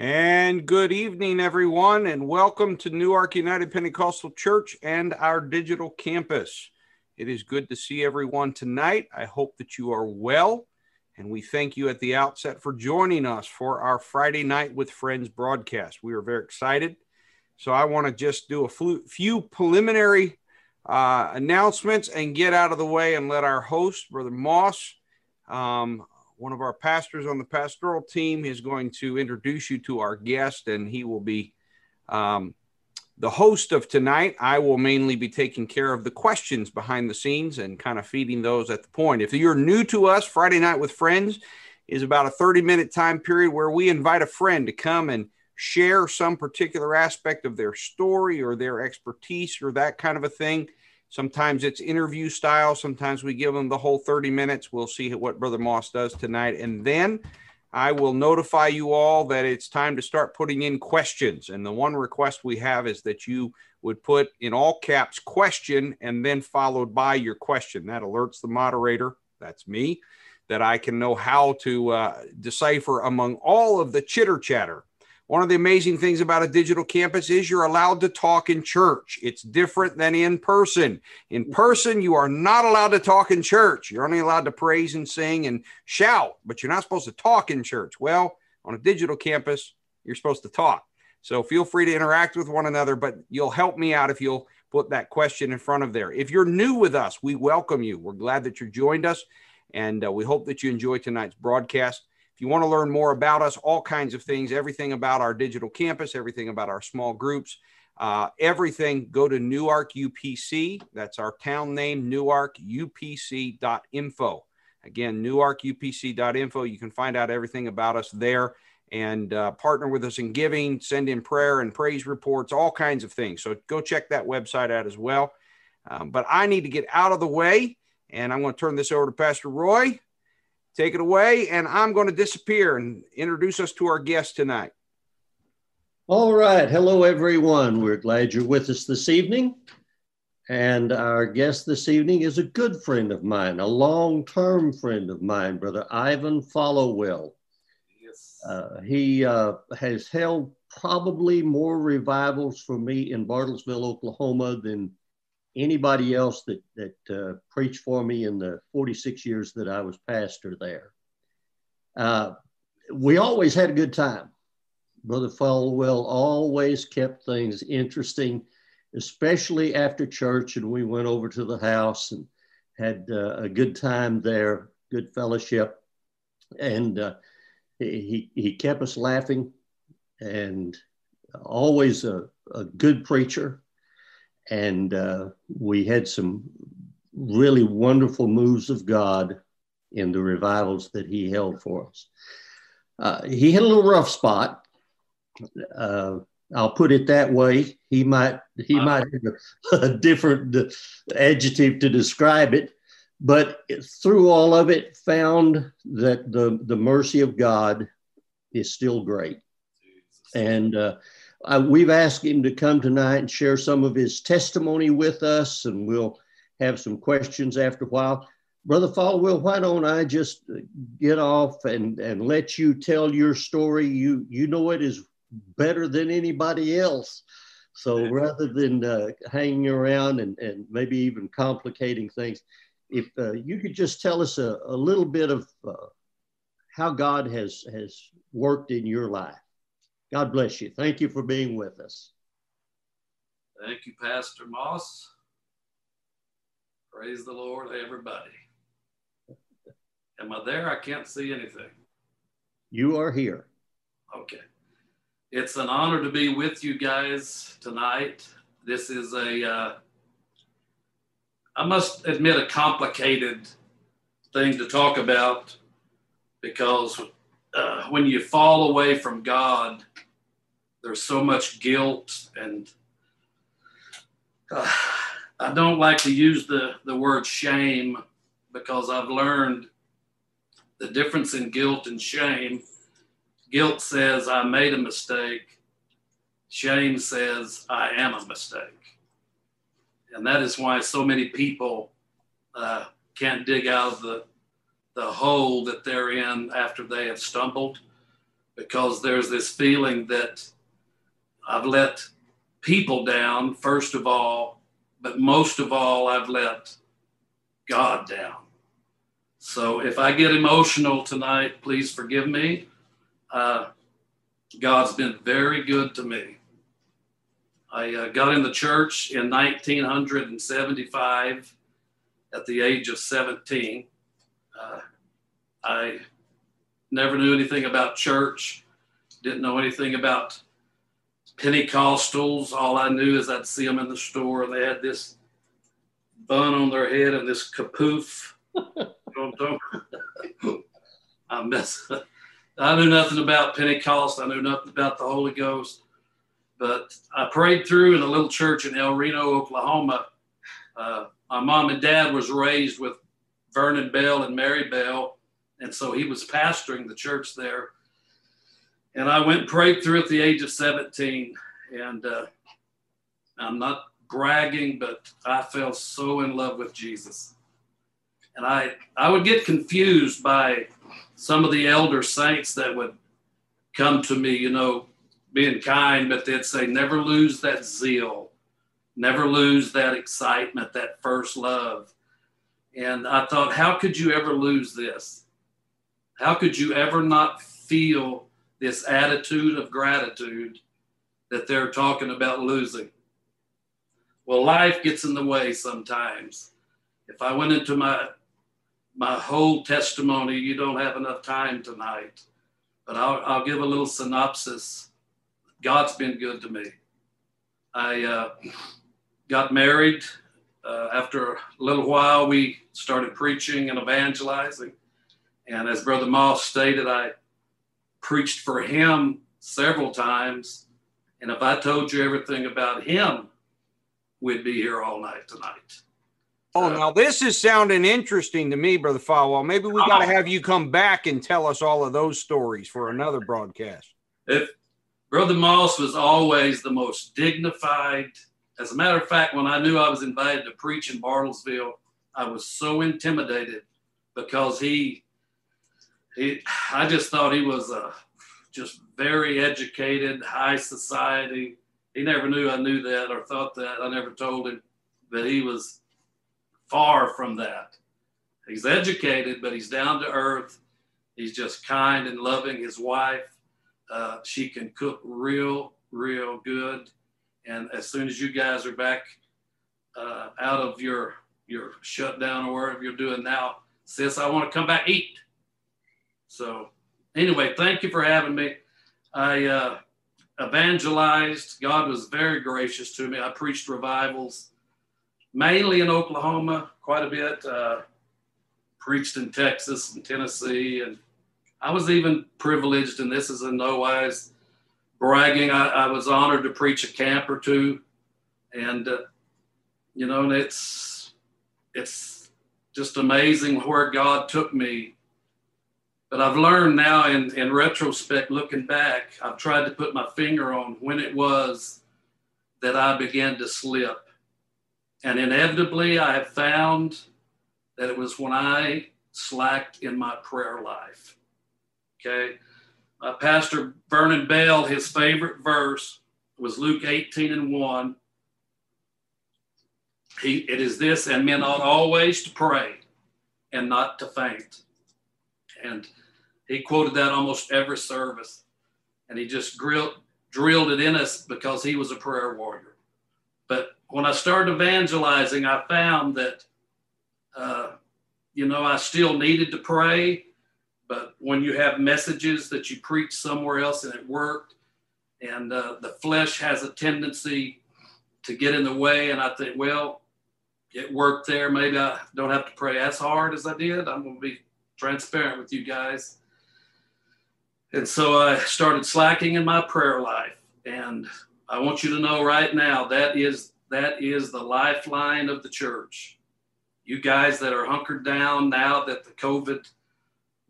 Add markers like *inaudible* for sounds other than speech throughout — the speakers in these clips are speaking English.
And good evening, everyone, and welcome to Newark United Pentecostal Church and our digital campus. It is good to see everyone tonight. I hope that you are well, and we thank you at the outset for joining us for our Friday Night with Friends broadcast. We are very excited. So, I want to just do a few preliminary uh, announcements and get out of the way and let our host, Brother Moss, um, one of our pastors on the pastoral team is going to introduce you to our guest, and he will be um, the host of tonight. I will mainly be taking care of the questions behind the scenes and kind of feeding those at the point. If you're new to us, Friday Night with Friends is about a 30 minute time period where we invite a friend to come and share some particular aspect of their story or their expertise or that kind of a thing Sometimes it's interview style. Sometimes we give them the whole 30 minutes. We'll see what Brother Moss does tonight. And then I will notify you all that it's time to start putting in questions. And the one request we have is that you would put in all caps question and then followed by your question. That alerts the moderator, that's me, that I can know how to uh, decipher among all of the chitter chatter one of the amazing things about a digital campus is you're allowed to talk in church. It's different than in person. In person, you are not allowed to talk in church. You're only allowed to praise and sing and shout, but you're not supposed to talk in church. Well, on a digital campus, you're supposed to talk. So feel free to interact with one another, but you'll help me out if you'll put that question in front of there. If you're new with us, we welcome you. We're glad that you joined us, and uh, we hope that you enjoy tonight's broadcast. You want to learn more about us, all kinds of things, everything about our digital campus, everything about our small groups, uh, everything, go to Newark UPC. That's our town name, newarkupc.info. Again, newarkupc.info. You can find out everything about us there and uh, partner with us in giving, send in prayer and praise reports, all kinds of things. So go check that website out as well. Um, but I need to get out of the way, and I'm going to turn this over to Pastor Roy Take it away, and I'm going to disappear and introduce us to our guest tonight. All right. Hello, everyone. We're glad you're with us this evening. And our guest this evening is a good friend of mine, a long term friend of mine, Brother Ivan Followill. Yes. Uh, he uh, has held probably more revivals for me in Bartlesville, Oklahoma than anybody else that, that uh, preached for me in the 46 years that I was pastor there. Uh, we always had a good time. Brother Followill always kept things interesting, especially after church, and we went over to the house and had uh, a good time there, good fellowship, and uh, he he kept us laughing, and always a, a good preacher and uh, we had some really wonderful moves of God in the revivals that he held for us. Uh, he had a little rough spot. Uh, I'll put it that way. He might he wow. might have a, *laughs* a different adjective to describe it, but through all of it, found that the the mercy of God is still great, and uh, we've asked him to come tonight and share some of his testimony with us, and we'll have some questions after a while. Brother Followill, why don't I just get off and, and let you tell your story? You you know it is better than anybody else. So rather than uh, hanging around and, and maybe even complicating things, if uh, you could just tell us a, a little bit of uh, how God has has worked in your life. God bless you. Thank you for being with us. Thank you, Pastor Moss. Praise the Lord, everybody. Am I there? I can't see anything. You are here. Okay. It's an honor to be with you guys tonight. This is a, uh, I must admit, a complicated thing to talk about because uh, when you fall away from God, there's so much guilt, and uh, I don't like to use the, the word shame because I've learned the difference in guilt and shame. Guilt says, I made a mistake. Shame says, I am a mistake. And that is why so many people uh, can't dig out of the the hole that they're in after they have stumbled because there's this feeling that I've let people down, first of all, but most of all, I've let God down. So if I get emotional tonight, please forgive me. Uh, God's been very good to me. I uh, got in the church in 1975 at the age of 17. Uh, I never knew anything about church, didn't know anything about Pentecostals. All I knew is I'd see them in the store and they had this bun on their head and this kapoof. *laughs* I mess. I knew nothing about Pentecost. I knew nothing about the Holy Ghost. But I prayed through in a little church in El Reno, Oklahoma. Uh, my mom and dad was raised with Vernon Bell and Mary Bell, and so he was pastoring the church there. And I went prayed through at the age of 17. And uh, I'm not bragging, but I fell so in love with Jesus. And I, I would get confused by some of the elder saints that would come to me, you know, being kind, but they'd say, never lose that zeal, never lose that excitement, that first love. And I thought, how could you ever lose this? How could you ever not feel this attitude of gratitude that they're talking about losing? Well, life gets in the way sometimes. If I went into my my whole testimony, you don't have enough time tonight, but I'll, I'll give a little synopsis God's been good to me. I uh, got married. Uh, after a little while, we started preaching and evangelizing. And as Brother Moss stated, I preached for him several times. And if I told you everything about him, we'd be here all night tonight. Oh, uh, now this is sounding interesting to me, Brother Followill. Maybe we got to have you come back and tell us all of those stories for another broadcast. If Brother Moss was always the most dignified. As a matter of fact, when I knew I was invited to preach in Bartlesville, I was so intimidated because he, he I just thought he was a just very educated, high society. He never knew I knew that or thought that. I never told him that he was far from that. He's educated, but he's down to earth. He's just kind and loving his wife. Uh, she can cook real, real good. And as soon as you guys are back uh, out of your your shutdown or whatever you're doing now, sis, I want to come back eat. So anyway, thank you for having me. I uh, evangelized. God was very gracious to me. I preached revivals, mainly in Oklahoma, quite a bit. Uh, preached in Texas and Tennessee and I was even privileged, and this is in no wise bragging. I, I was honored to preach a camp or two, and uh, you know, it's it's just amazing where God took me. But I've learned now, in in retrospect, looking back, I've tried to put my finger on when it was that I began to slip, and inevitably, I have found that it was when I slacked in my prayer life. Okay. Uh, Pastor Vernon Bell, his favorite verse was Luke 18 and 1. He, it is this, and men ought always to pray and not to faint. And he quoted that almost every service. And he just grilled, drilled it in us because he was a prayer warrior. But when I started evangelizing, I found that, uh, you know, I still needed to pray but when you have messages that you preach somewhere else and it worked, and uh, the flesh has a tendency to get in the way, and I think, well, it worked there. Maybe I don't have to pray as hard as I did. I'm going to be transparent with you guys. And so I started slacking in my prayer life. And I want you to know right now that is that is the lifeline of the church. You guys that are hunkered down now that the COVID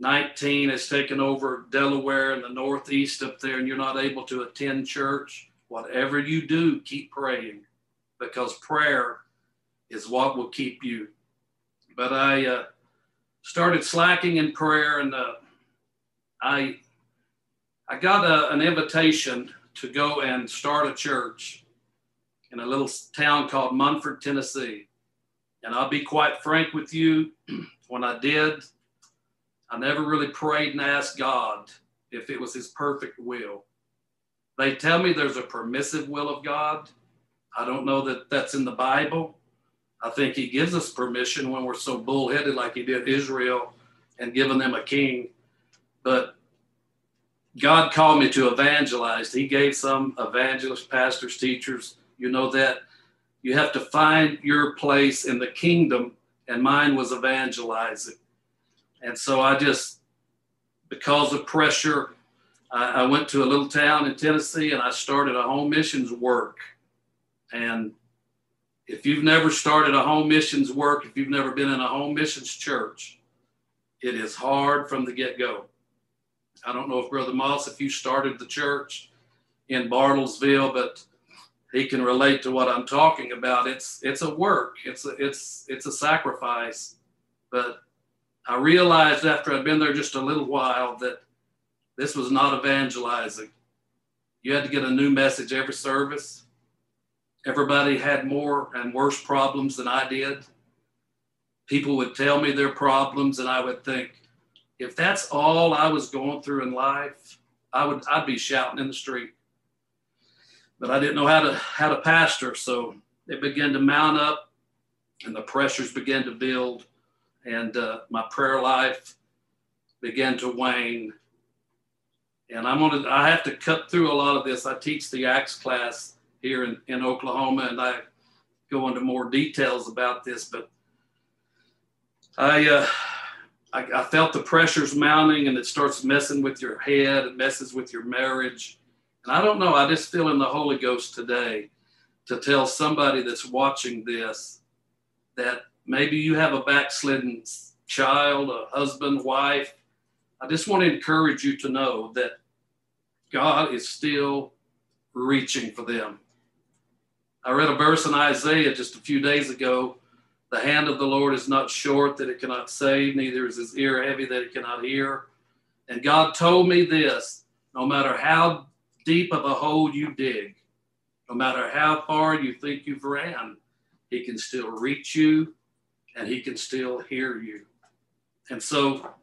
19 has taken over Delaware and the Northeast up there, and you're not able to attend church, whatever you do, keep praying because prayer is what will keep you. But I uh, started slacking in prayer, and uh, I I got a, an invitation to go and start a church in a little town called Munford, Tennessee. And I'll be quite frank with you, *clears throat* when I did, I never really prayed and asked God if it was His perfect will. They tell me there's a permissive will of God. I don't know that that's in the Bible. I think He gives us permission when we're so bullheaded, like He did Israel and giving them a king. But God called me to evangelize. He gave some evangelists, pastors, teachers. You know that you have to find your place in the kingdom, and mine was evangelizing. And so I just, because of pressure, I, I went to a little town in Tennessee and I started a home missions work. And if you've never started a home missions work, if you've never been in a home missions church, it is hard from the get go. I don't know if Brother Moss, if you started the church in Bartlesville, but he can relate to what I'm talking about. It's it's a work. It's a, it's it's a sacrifice. But I realized after I'd been there just a little while that this was not evangelizing. You had to get a new message every service. Everybody had more and worse problems than I did. People would tell me their problems, and I would think, if that's all I was going through in life, I would I'd be shouting in the street. But I didn't know how to how to pastor, so it began to mount up, and the pressures began to build, and uh, my prayer life began to wane. And I'm gonna I have to cut through a lot of this. I teach the Acts class here in, in Oklahoma, and I go into more details about this, but I uh, I, I, felt the pressures mounting and it starts messing with your head, it messes with your marriage. And I don't know, I just feel in the Holy Ghost today to tell somebody that's watching this that maybe you have a backslidden child, a husband, wife. I just want to encourage you to know that God is still reaching for them. I read a verse in Isaiah just a few days ago the hand of the Lord is not short that it cannot save, neither is his ear heavy that it cannot hear. And God told me this no matter how deep of a hole you dig, no matter how far you think you've ran, he can still reach you and he can still hear you. And so,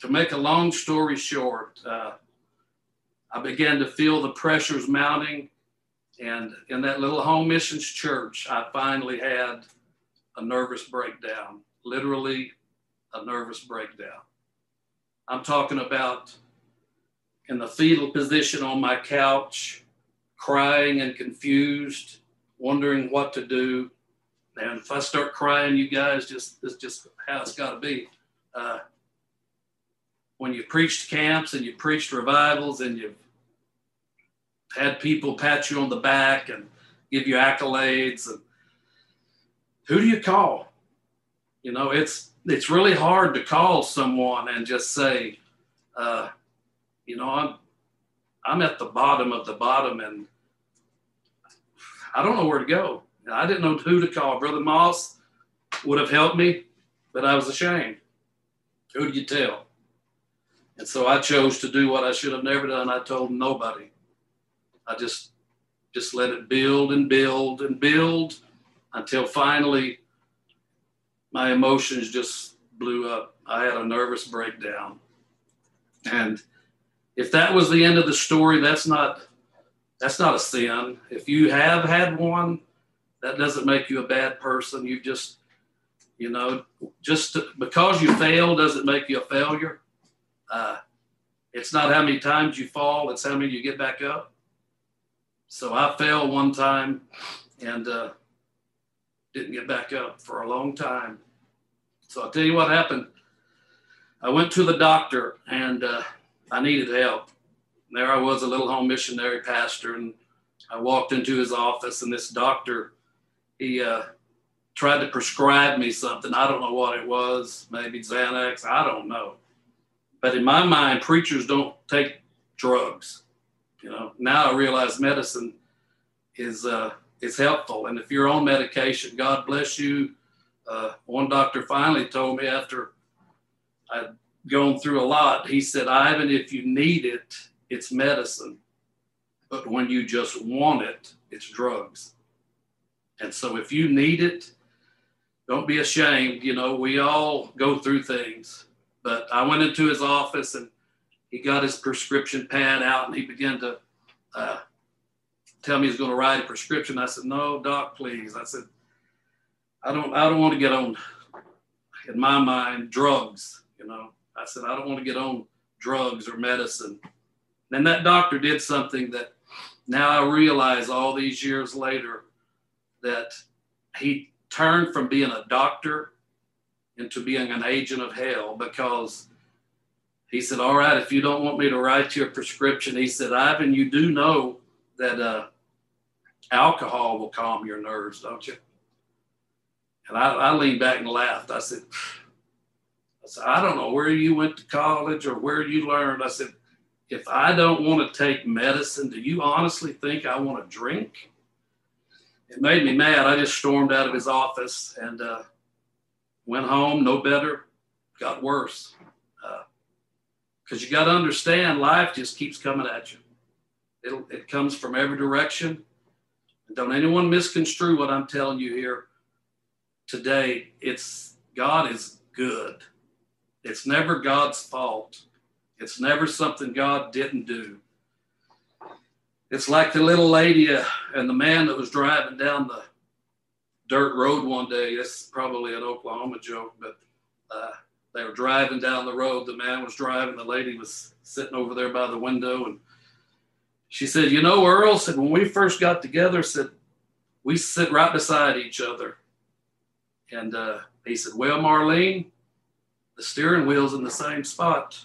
to make a long story short, uh, I began to feel the pressures mounting. And in that little home missions church, I finally had a nervous breakdown, literally a nervous breakdown. I'm talking about in the fetal position on my couch, crying and confused, wondering what to do. And if I start crying, you guys, just it's just how it's got to be. Uh, when you preached camps and you preached revivals and you've had people pat you on the back and give you accolades and who do you call? You know, it's it's really hard to call someone and just say, uh, you know, I'm I'm at the bottom of the bottom and I don't know where to go. I didn't know who to call. Brother Moss would have helped me, but I was ashamed. Who do you tell? And so I chose to do what I should have never done. I told nobody. I just just let it build and build and build until finally my emotions just blew up. I had a nervous breakdown. And if that was the end of the story, that's not that's not a sin. If you have had one, that doesn't make you a bad person. You just you know, just to, because you fail doesn't make you a failure. Uh, it's not how many times you fall; it's how many you get back up. So I fell one time, and uh, didn't get back up for a long time. So I'll tell you what happened. I went to the doctor and uh, I needed help. There I was, a little home missionary pastor, and I walked into his office, and this doctor, he uh, tried to prescribe me something. I don't know what it was, maybe Xanax, I don't know. But in my mind, preachers don't take drugs. You know, now I realize medicine is uh, is helpful. And if you're on medication, God bless you. Uh, one doctor finally told me after I'd gone through a lot, he said, Ivan, if you need it, it's medicine. But when you just want it, it's drugs. And so if you need it, don't be ashamed. You know, we all go through things. But I went into his office and he got his prescription pad out and he began to uh, tell me he's going to write a prescription. I said, "No, doc, please." I said, "I don't, I don't want to get on, in my mind, drugs." You know, I said, "I don't want to get on drugs or medicine." And that doctor did something that now I realize all these years later that he turned from being a doctor into being an agent of hell because he said, All right, if you don't want me to write you a prescription, he said, Ivan, you do know that uh, alcohol will calm your nerves, don't you? And I, I leaned back and laughed. I said, I said, I don't know where you went to college or where you learned. I said, if I don't want to take medicine, do you honestly think I want to drink? It made me mad. I just stormed out of his office and uh, went home, no better, got worse. Because uh, you got to understand, life just keeps coming at you. It'll, it comes from every direction. Don't anyone misconstrue what I'm telling you here today. It's God is good. It's never God's fault. It's never something God didn't do. It's like the little lady uh, and the man that was driving down the dirt road one day. It's probably an Oklahoma joke, but uh, they were driving down the road. The man was driving. The lady was sitting over there by the window, and she said, "You know, Earl said when we first got together, said we sit right beside each other." And uh, he said, "Well, Marlene, the steering wheel's in the same spot."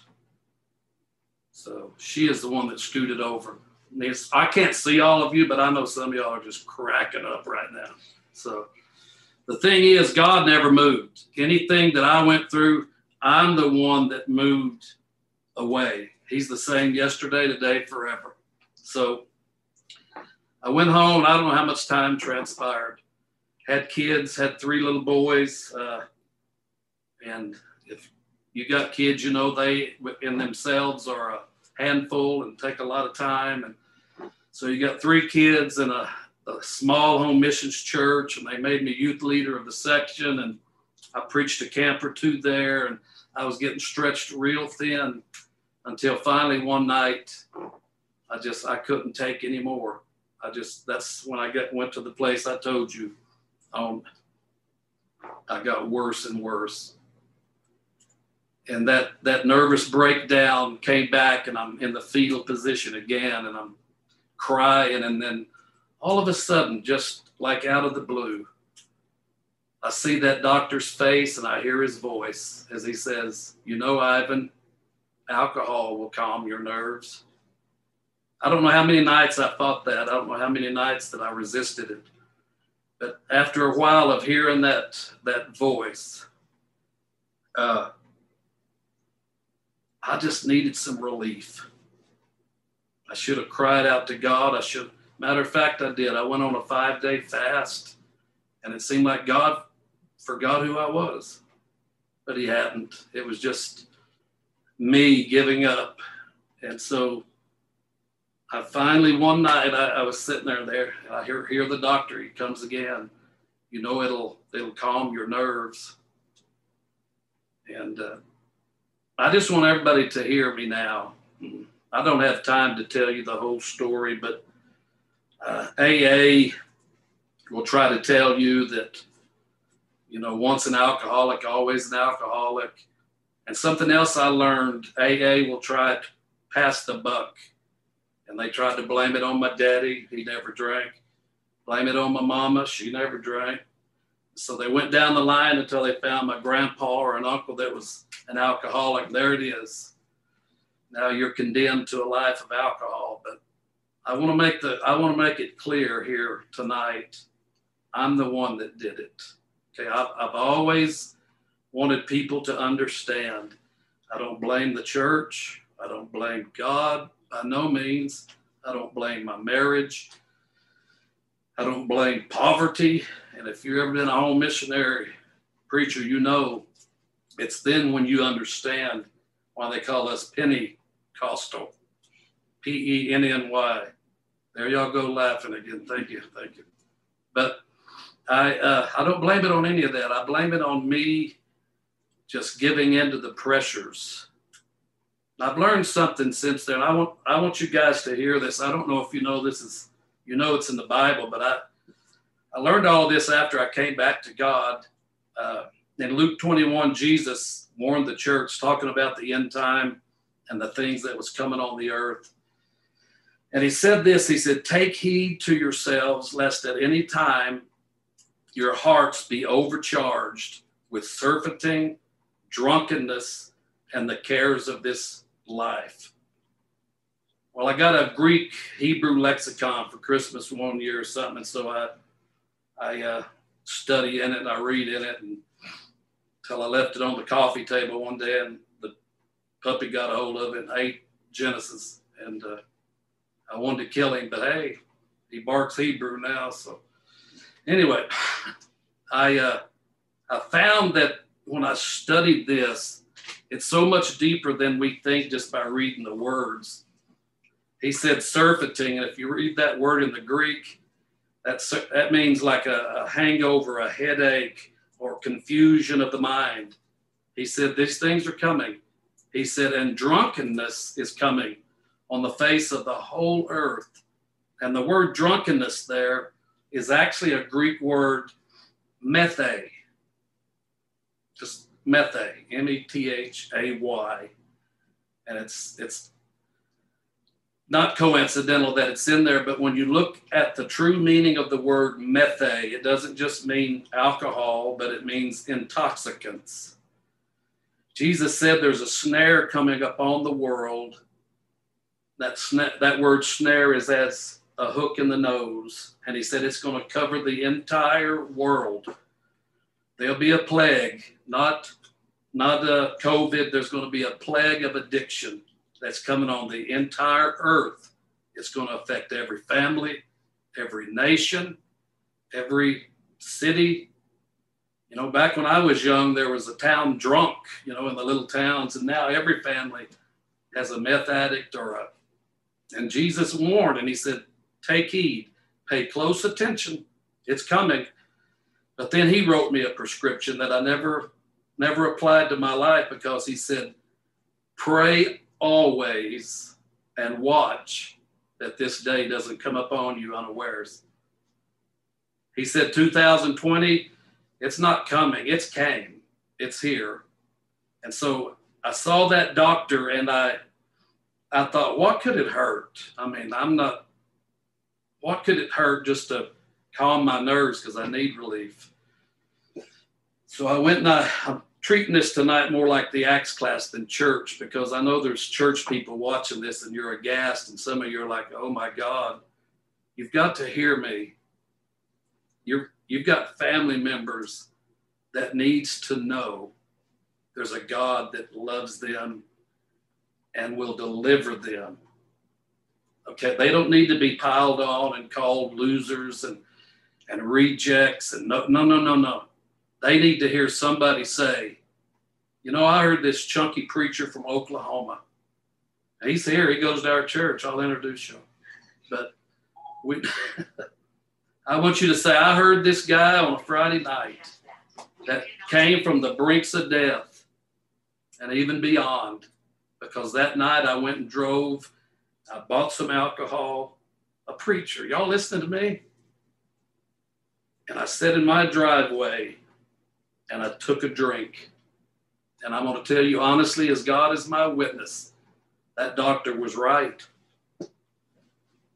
So she is the one that scooted over. I can't see all of you, but I know some of y'all are just cracking up right now. So the thing is, God never moved. Anything that I went through, I'm the one that moved away. He's the same yesterday, today, forever. So I went home. I don't know how much time transpired. Had kids, had three little boys. Uh, and if you got kids, you know, they in themselves are a handful and take a lot of time. And so you got three kids in a, a small home missions church, and they made me youth leader of the section. And I preached a camp or two there, and I was getting stretched real thin until finally one night I just I couldn't take anymore. I just that's when I got went to the place I told you. Um, I got worse and worse and that that nervous breakdown came back and i'm in the fetal position again and i'm crying and then all of a sudden just like out of the blue i see that doctor's face and i hear his voice as he says you know ivan alcohol will calm your nerves. I don't know how many nights i thought that. I don't know how many nights that i resisted it. But after a while of hearing that that voice uh, I just needed some relief. I should have cried out to God. I should, matter of fact, I did. I went on a five day fast, and it seemed like God forgot who I was, but He hadn't. It was just me giving up. And so I finally, one night, I, I was sitting there, there, I hear, hear the doctor. He comes again. You know, it'll, it'll calm your nerves. And, uh, I just want everybody to hear me now. I don't have time to tell you the whole story, but uh, AA will try to tell you that, you know, once an alcoholic, always an alcoholic. And something else I learned AA will try to pass the buck. And they tried to blame it on my daddy. He never drank. Blame it on my mama. She never drank. So they went down the line until they found my grandpa or an uncle that was an alcoholic. There it is. Now you're condemned to a life of alcohol. But I want to make the I want to make it clear here tonight. I'm the one that did it. Okay, I've, I've always wanted people to understand. I don't blame the church. I don't blame God by no means. I don't blame my marriage. I don't blame poverty. And if you've ever been a home missionary preacher, you know it's then when you understand why they call us Pentecostal. P E N N Y. There y'all go laughing again. Thank you. Thank you. But I, uh, I don't blame it on any of that. I blame it on me just giving into the pressures. I've learned something since then. I want, I want you guys to hear this. I don't know if you know this is, you know, it's in the Bible, but I, I learned all this after I came back to God. Uh, in Luke 21, Jesus warned the church talking about the end time and the things that was coming on the earth. And he said this He said, Take heed to yourselves, lest at any time your hearts be overcharged with surfeiting, drunkenness, and the cares of this life. Well, I got a Greek Hebrew lexicon for Christmas one year or something, and so I I uh, study in it and I read in it until I left it on the coffee table one day, and the puppy got a hold of it and ate Genesis, and uh, I wanted to kill him, but hey, he barks Hebrew now. So anyway, *sighs* I uh, I found that when I studied this, it's so much deeper than we think just by reading the words. He said surfeiting, and if you read that word in the Greek, that's, that means like a, a hangover, a headache, or confusion of the mind. He said, These things are coming. He said, and drunkenness is coming on the face of the whole earth. And the word drunkenness there is actually a Greek word, methe. Just methe, M E T H A Y. And it's, it's not coincidental that it's in there, but when you look at the true meaning of the word methe, it doesn't just mean alcohol, but it means intoxicants. Jesus said there's a snare coming upon the world that sna- that word snare is as a hook in the nose, and he said it's going to cover the entire world. There'll be a plague, not not a COVID. There's going to be a plague of addiction that's coming on the entire earth. It's going to affect every family, every nation, every city. You know, back when I was young, there was a town drunk, you know, in the little towns, and now every family has a meth addict or a and Jesus warned and he said, Take heed, pay close attention, it's coming. But then he wrote me a prescription that I never never applied to my life because he said, Pray always and watch that this day doesn't come upon you unawares. He said 2020, it's not coming, it's came, it's here. And so I saw that doctor and I I thought, what could it hurt? I mean, I'm not, what could it hurt just to calm my nerves because I need relief? So I went and I, treating this tonight more like the Acts class than church because I know there's church people watching this and you're aghast and some of you are like, oh my God, you've got to hear me. You're, you've got family members that needs to know there's a God that loves them and will deliver them. Okay, they don't need to be piled on and called losers and and rejects and no no no no no. They need to hear somebody say, you know, I heard this chunky preacher from Oklahoma. He's here. He goes to our church. I'll introduce you. But we, *laughs* I want you to say, I heard this guy on a Friday night that came from the brinks of death and even beyond because that night I went and drove. I bought some alcohol. A preacher, y'all listening to me? And I sat in my driveway and I took a drink. And I'm going to tell you honestly, as God is my witness, that doctor was right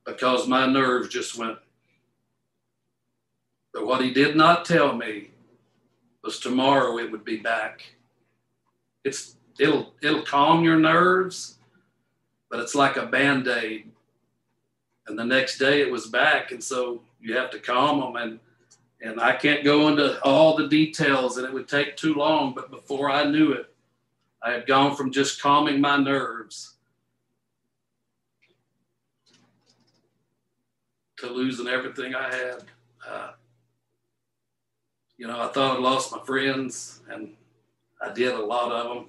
because my nerves just went. But what he did not tell me was tomorrow it would be back. It's it'll it'll calm your nerves, but it's like a band-aid. And the next day it was back, and so you have to calm them and and I can't go into all the details and it would take too long, but before I knew it, I had gone from just calming my nerves to losing everything I had. Uh, you know, I thought I lost my friends, and I did a lot of them.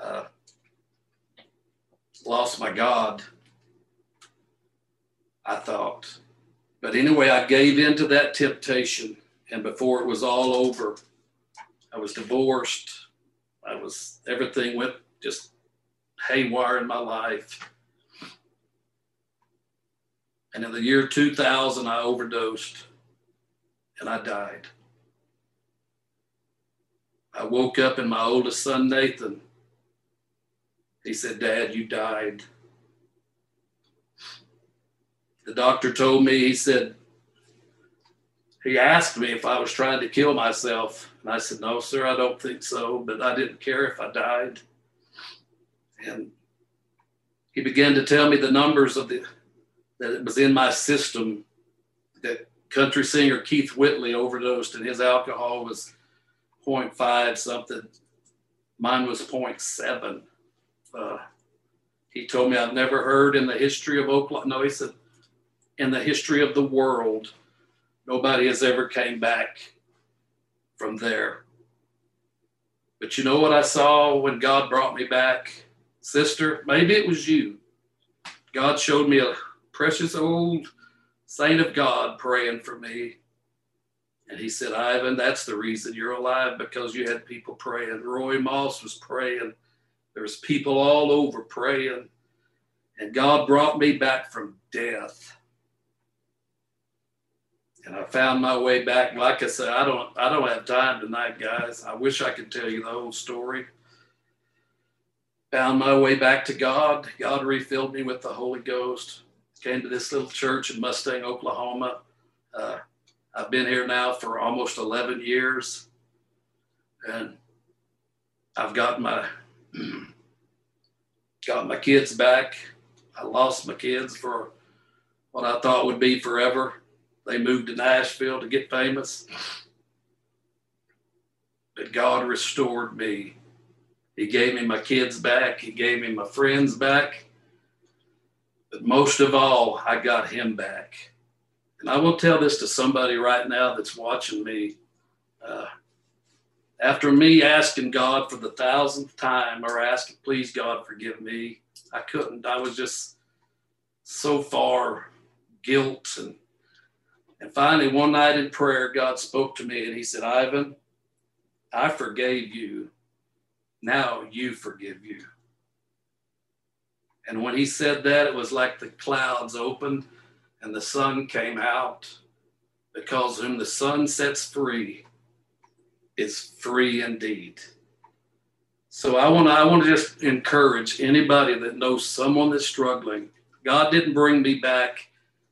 Uh, lost my God, I thought. But anyway, I gave in to that temptation. And before it was all over, I was divorced. I was, everything went just haywire in my life. And in the year 2000, I overdosed and I died. I woke up and my oldest son, Nathan, he said, Dad, you died. The doctor told me, he said, he asked me if I was trying to kill myself. And I said, No, sir, I don't think so. But I didn't care if I died. And he began to tell me the numbers of the that it was in my system that country singer Keith Whitley overdosed and his alcohol was 0.5 something. Mine was 0.7. Uh, he told me I've never heard in the history of Oklahoma. No, he said, in the history of the world, nobody has ever came back from there. But you know what I saw when God brought me back? Sister, maybe it was you. God showed me a precious old saint of God praying for me. And he said, Ivan, that's the reason you're alive because you had people praying. Roy Moss was praying. There was people all over praying. And God brought me back from death. And I found my way back. Like I said, I don't I don't have time tonight, guys. I wish I could tell you the whole story. Found my way back to God. God refilled me with the Holy Ghost. Came to this little church in Mustang, Oklahoma. Uh, I've been here now for almost 11 years. And I've got my *clears throat* got my kids back. I lost my kids for what I thought would be forever. They moved to Nashville to get famous. But God restored me. He gave me my kids back. He gave me my friends back. But most of all, I got him back. And I will tell this to somebody right now that's watching me. Uh, after me asking God for the thousandth time or asking, please, God, forgive me, I couldn't. I was just so far guilt. And, and finally, one night in prayer, God spoke to me and He said, Ivan, I forgave you. Now you forgive you. And when He said that, it was like the clouds opened and the sun came out because whom the sun sets free is free indeed. So I want to I want to just encourage anybody that knows someone that's struggling. God didn't bring me back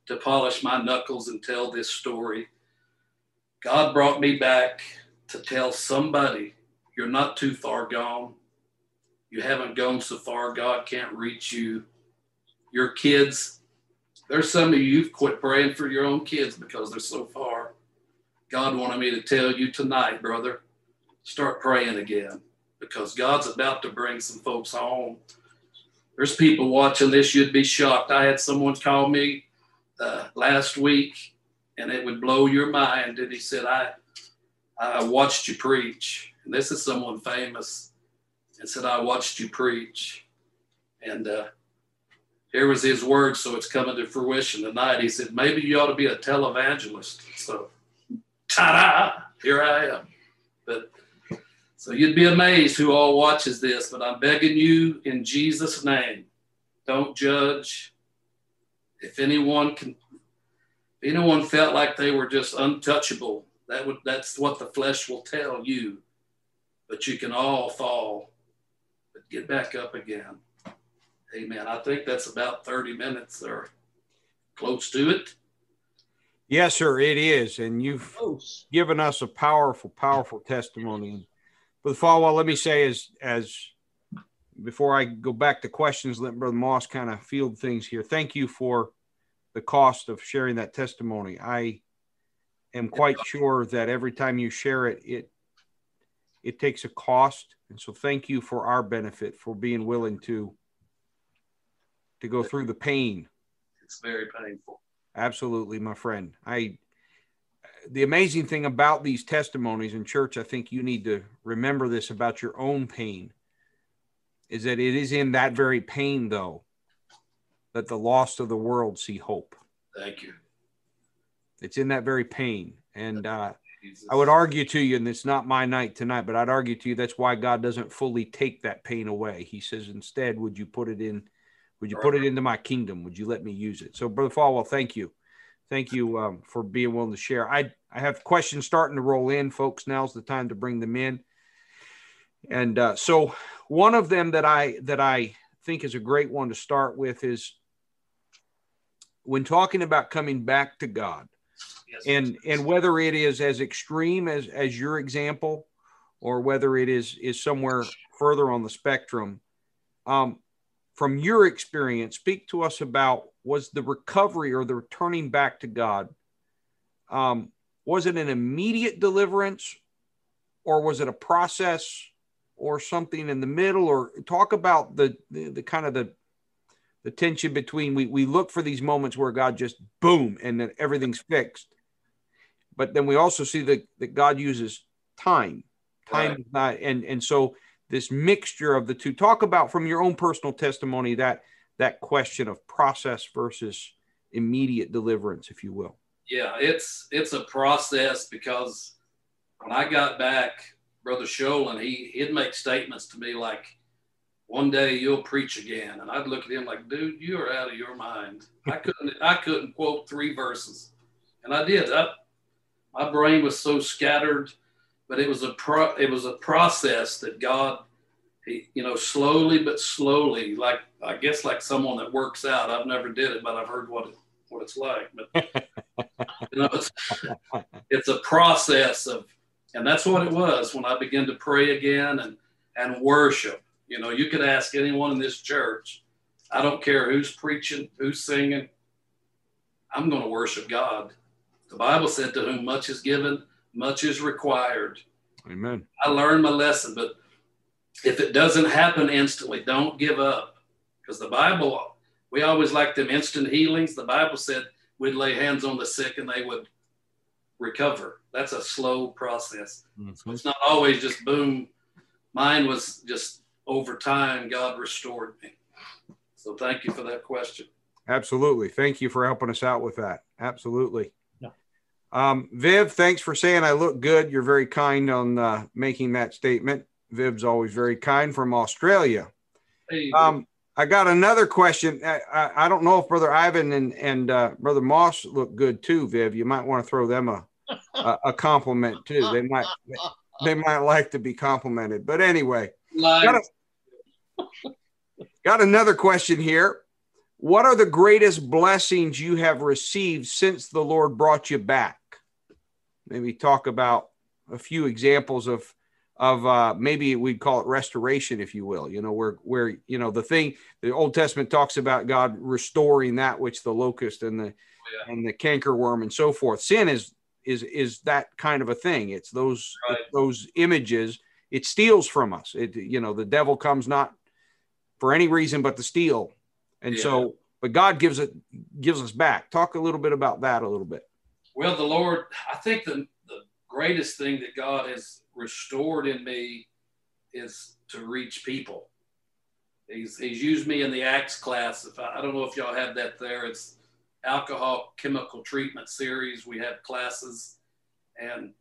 to polish my knuckles and tell this story. God brought me back to tell somebody you're not too far gone. You haven't gone so far, God can't reach you. Your kids, there's some of you you've quit praying for your own kids because they're so far. God wanted me to tell you tonight, brother, start praying again because God's about to bring some folks home. There's people watching this, you'd be shocked. I had someone call me uh, last week and it would blow your mind. And he said, I, I watched you preach. And this is someone famous and said, I watched you preach. And uh, here was his word, so it's coming to fruition tonight. He said, maybe you ought to be a televangelist. So, ta-da, here I am. But so you'd be amazed who all watches this, but I'm begging you in Jesus' name, don't judge. If anyone can, if anyone felt like they were just untouchable, that would that's what the flesh will tell you. But you can all fall but get back up again. Amen. I think that's about 30 minutes or close to it. Yes, sir, it is. And you've close. given us a powerful, powerful testimony. But Followill, let me say as as before I go back to questions, let Brother Moss kind of field things here. Thank you for the cost of sharing that testimony. I am quite sure that every time you share it, it it takes a cost and so thank you for our benefit for being willing to to go through the pain. It's very painful. Absolutely, my friend. I the amazing thing about these testimonies in church, I think you need to remember this about your own pain. Is that it is in that very pain, though, that the lost of the world see hope. Thank you. It's in that very pain. And uh, I would argue to you, and it's not my night tonight, but I'd argue to you that's why God doesn't fully take that pain away. He says, instead, would you put it in? Would you put it into my kingdom? Would you let me use it? So, Brother Followill, thank you. Thank you um, for being willing to share. I, I have questions starting to roll in, folks. Now's the time to bring them in. And uh, so, one of them that I that I think is a great one to start with is when talking about coming back to God, yes. and and whether it is as extreme as as your example, or whether it is is somewhere further on the spectrum. Um, from your experience, speak to us about was the recovery or the returning back to God. Um, was it an immediate deliverance, or was it a process? Or something in the middle or talk about the the, the kind of the the tension between we, we look for these moments where God just boom and then everything's fixed. But then we also see that, that God uses time. Time right. not and and so this mixture of the two. Talk about from your own personal testimony that that question of process versus immediate deliverance, if you will. Yeah, it's it's a process because when I got back Brother Sholin, he, he'd make statements to me like, one day you'll preach again. And I'd look at him like, dude, you are out of your mind. I couldn't, I couldn't quote three verses. And I did. I, my brain was so scattered, but it was a pro, it was a process that God, he, you know, slowly but slowly, like I guess like someone that works out. I've never did it, but I've heard what what it's like. But *laughs* you know, it's, it's a process of and that's what it was when I began to pray again and, and worship. You know, you could ask anyone in this church, I don't care who's preaching, who's singing, I'm going to worship God. The Bible said, To whom much is given, much is required. Amen. I learned my lesson, but if it doesn't happen instantly, don't give up. Because the Bible, we always like them instant healings. The Bible said we'd lay hands on the sick and they would recover. That's a slow process. Mm-hmm. So it's not always just boom. Mine was just over time, God restored me. So thank you for that question. Absolutely. Thank you for helping us out with that. Absolutely. Yeah. Um, Viv, thanks for saying I look good. You're very kind on uh, making that statement. Viv's always very kind from Australia. Hey, um, I got another question. I, I, I, don't know if Brother Ivan and, and uh, Brother Moss look good too, Viv. You might want to throw them a, a, a compliment too. They might they might like to be complimented. But anyway, got, a, got another question here. What are the greatest blessings you have received since the Lord brought you back? Maybe talk about a few examples of of uh, maybe we'd call it restoration, if you will. You know, where where you know the thing the Old Testament talks about God restoring that which the locust and the oh, yeah. and the cankerworm and so forth. Sin is is is that kind of a thing. It's those right. those images. It steals from us. It you know the devil comes not for any reason but to steal, and yeah. so but God gives it gives us back. Talk a little bit about that a little bit. Well, the Lord, I think the the greatest thing that God has restored in me is to reach people. He's, he's used me in the Acts class. If I, I don't know if y'all have that there, it's alcohol chemical treatment series. We have classes, and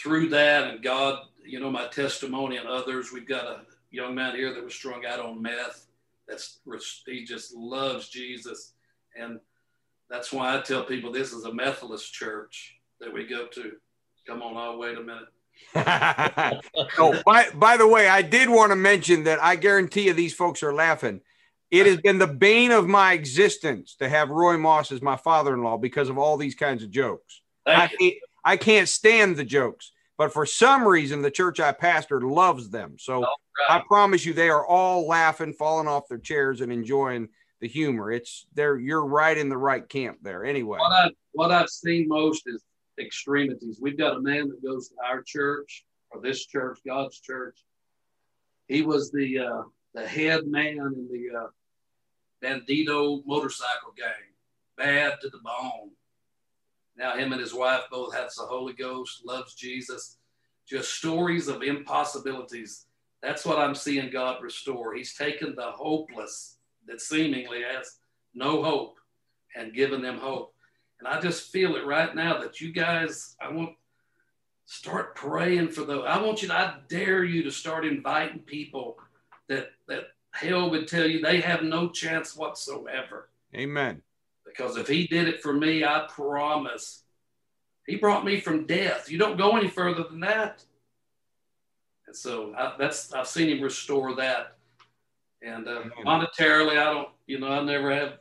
through that, and God, you know, my testimony and others, we've got a young man here that was strung out on meth. That's he just loves Jesus, and that's why I tell people this is a Methodist church that we go to. Come on, I'll wait a minute. *laughs* oh, by, by the way, I did want to mention that I guarantee you these folks are laughing. It has been the bane of my existence to have Roy Moss as my father-in-law because of all these kinds of jokes. I can't, I can't stand the jokes, but for some reason, the church I pastor loves them. So right. I promise you, they are all laughing, falling off their chairs, and enjoying the humor. It's there. You're right in the right camp there. Anyway, what I what I've seen most is extremities. We've got a man that goes to our church or this church, God's church. He was the uh, the head man in the uh, Bandido motorcycle gang, bad to the bone. Now him and his wife both have the Holy Ghost, loves Jesus. Just stories of impossibilities That's what I'm seeing God restore. He's taken the hopeless that seemingly has no hope and given them hope. And I just feel it right now that you guys, I want start praying for those. I want you to, I dare you to start inviting people that that hell would tell you they have no chance whatsoever. Amen. Because if he did it for me, I promise. He brought me from death. You don't go any further than that. And so I, that's I've seen him restore that. And uh, monetarily, I don't, you know, I never have,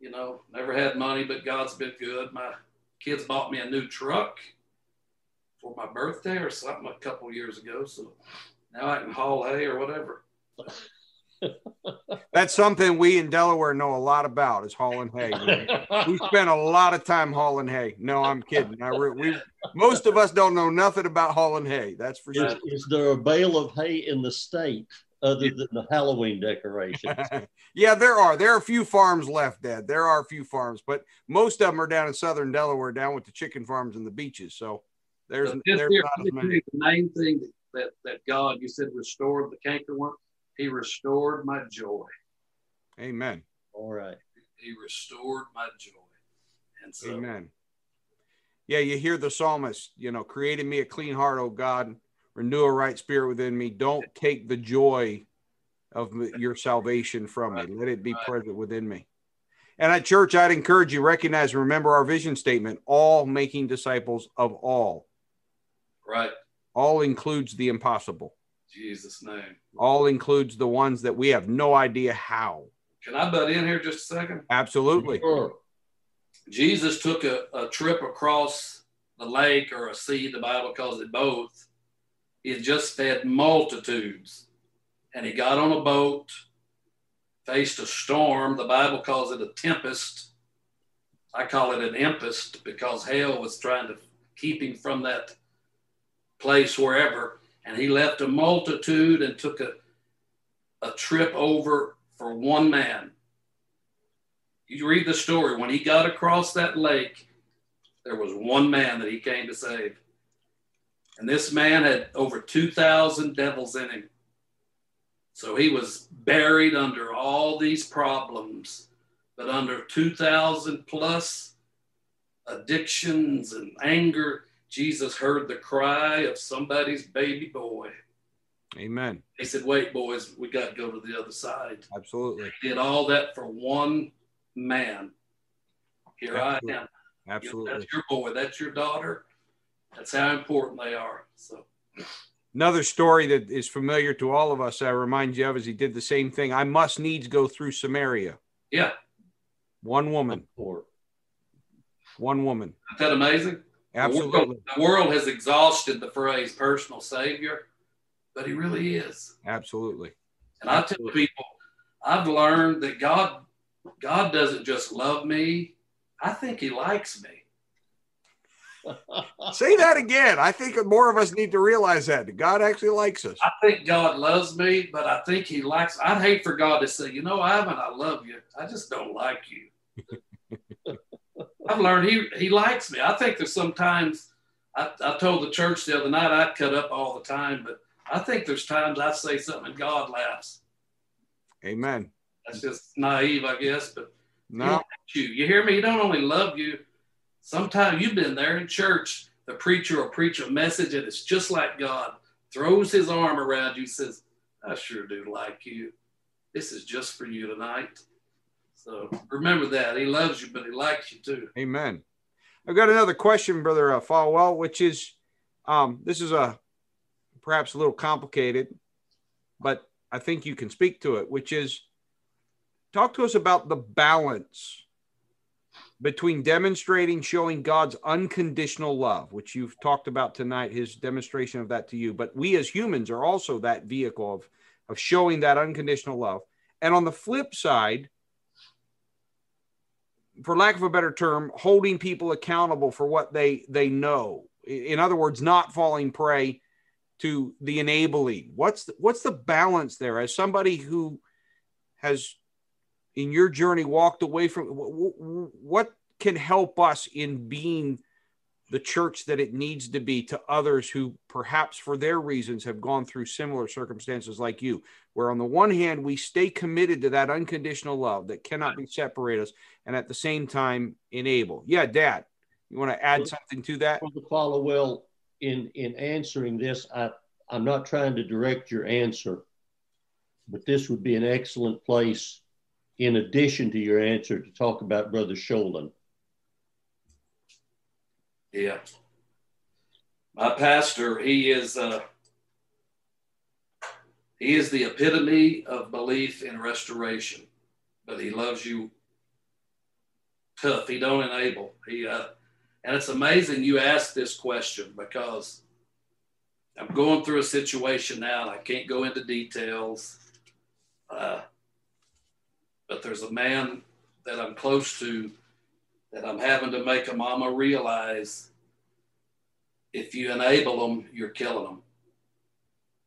you know, never had money, but God's been good. My kids bought me a new truck for my birthday or something a couple years ago. So now I can haul hay or whatever. That's something we in Delaware know a lot about is hauling hay. *laughs* we spend a lot of time hauling hay. No, I'm kidding. I re- we most of us don't know nothing about hauling hay. That's for sure. Is, is there a bale of hay in the state other than the Halloween decorations? *laughs* yeah, there are. There are a few farms left, Dad. There are a few farms, but most of them are down in southern Delaware, down with the chicken farms and the beaches. So there's, So there's just here, not as many. the main thing that, that God, you said, restored the canker worm. He restored my joy. Amen. All right. He restored my joy. And so, Amen. Yeah, you hear the psalmist, you know, created me a clean heart, oh God, renew a right spirit within me. Don't take the joy of your salvation from me. Let it be Right. present within me. And at church, I'd encourage you recognize, and remember our vision statement, all making disciples of all. right, All includes the impossible. Jesus' name. All includes the ones that we have no idea how. Can I butt in here just a second? Absolutely. Sure. Jesus took a, a trip across the lake or a sea, the Bible calls it both. He had just fed multitudes. And he got on a boat, faced a storm. The Bible calls it a tempest. I call it an impest because hell was trying to keep him from that place wherever. And he left a multitude and took a, a trip over for one man. You read the story. When he got across that lake there was one man that he came to save. And this man had over 2000 devils in him. So he was buried under all these problems but under 2000 plus addictions and anger jesus heard the cry of somebody's baby boy Amen. he said wait boys we got to go to the other side Absolutely. he did all that for one man. Here I am. You know, Absolutely. that's your boy. That's your daughter. That's how important they are. So Another story that is familiar to all of us, I remind you of, is he did the same thing. I must needs go through Samaria. yeah, One woman, Or one woman. isn't that amazing? The world, the world has exhausted the phrase personal savior, but he really is. Absolutely. And I tell people, I've learned that God, God doesn't just love me. I think He likes me. *laughs* Say that again. I think more of us need to realize that that God actually likes us. I think God loves me, but I think He likes. I'd hate for God to say, you know, Ivan, I love you. I just don't like you. *laughs* I've learned He He likes me. I think there's sometimes. I, I told the church the other night I cut up all the time, but I think there's times I say something and God laughs. Amen. That's just naive, I guess. But No, you. You hear me? He don't only love you. Sometimes you've been there in church. The preacher will preach a message and it's just like God throws his arm around you, says, I sure do like you. This is just for you tonight. So remember that. He loves you, but he likes you too. amen. I've got another question, Brother uh, Followill, which is um, this is a perhaps a little complicated, but I think you can speak to it, which is talk to us about the balance between demonstrating, showing God's unconditional love, which you've talked about tonight, his demonstration of that to you. But we as humans are also that vehicle of, of showing that unconditional love. And on the flip side, for lack of a better term, holding people accountable for what they they know. In other words, not falling prey to the enabling. What's the, what's the balance there? As somebody who has in your journey walked away from wh- wh- what can help us in being the church that it needs to be to others who perhaps for their reasons have gone through similar circumstances like you where on the one hand we stay committed to that unconditional love that cannot be separate us and at the same time enable yeah dad you want to add something to that the Followill in in answering this i i'm not trying to direct your answer but this would be an excellent place in addition to your answer to talk about brother Sholin. Yeah. My pastor, he is uh, he is the epitome of belief in restoration, but he loves you tough. He don't enable. He uh, and it's amazing you asked this question because I'm going through a situation now I can't go into details. Uh, but there's a man that I'm close to that I'm having to make a mama realize if you enable them, you're killing them.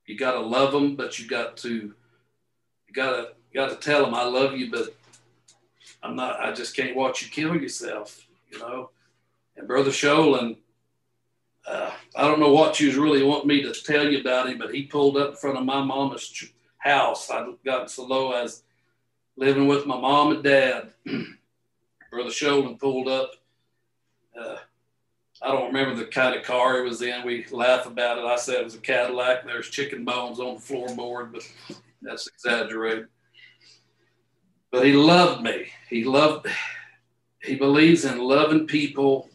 You got to love them, but you got to you got to got to tell them I love you, but I'm not. I just can't watch you kill yourself, you know. And brother Sholin, uh, I don't know what you really want me to tell you about him, but he pulled up in front of my mama's house. I got so low as living with my mom and dad. *clears throat* Brother Sholin pulled up. Uh, I don't remember the kind of car he was in. We laugh about it. I said it was a Cadillac. There's chicken bones on the floorboard, but that's exaggerated. But he loved me. He loved. He believes in loving people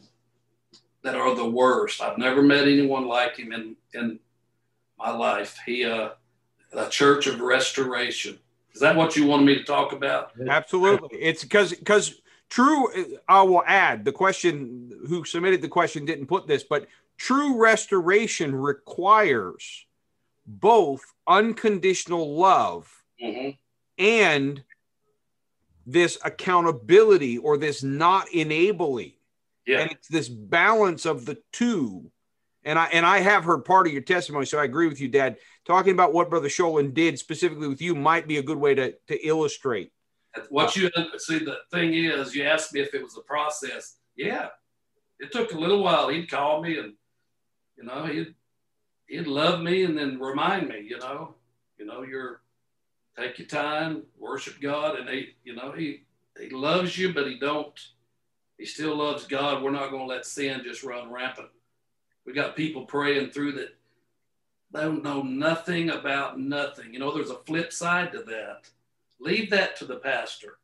that are the worst. I've never met anyone like him in in my life. He uh, a church of restoration. Is that what you wanted me to talk about? Absolutely. It's because because true. I will add the question. Who submitted the question didn't put this, but true restoration requires both unconditional love Mm-hmm. and this accountability or this not enabling. Yeah. And it's this balance of the two. And I and I have heard part of your testimony, so I agree with you, Dad. Talking about what Brother Sholin did specifically with you might be a good way to, to illustrate. What you see, the thing is, you asked me if it was a process. Yeah, it took a little while. He'd call me, and you know, he'd he'd love me, and then remind me, you know, you know, you're take your time, worship God, and he, you know, he he loves you, but he don't. He still loves God. We're not going to let sin just run rampant. We got people praying through that they don't know nothing about nothing. You know, there's a flip side to that. Leave that to the pastor.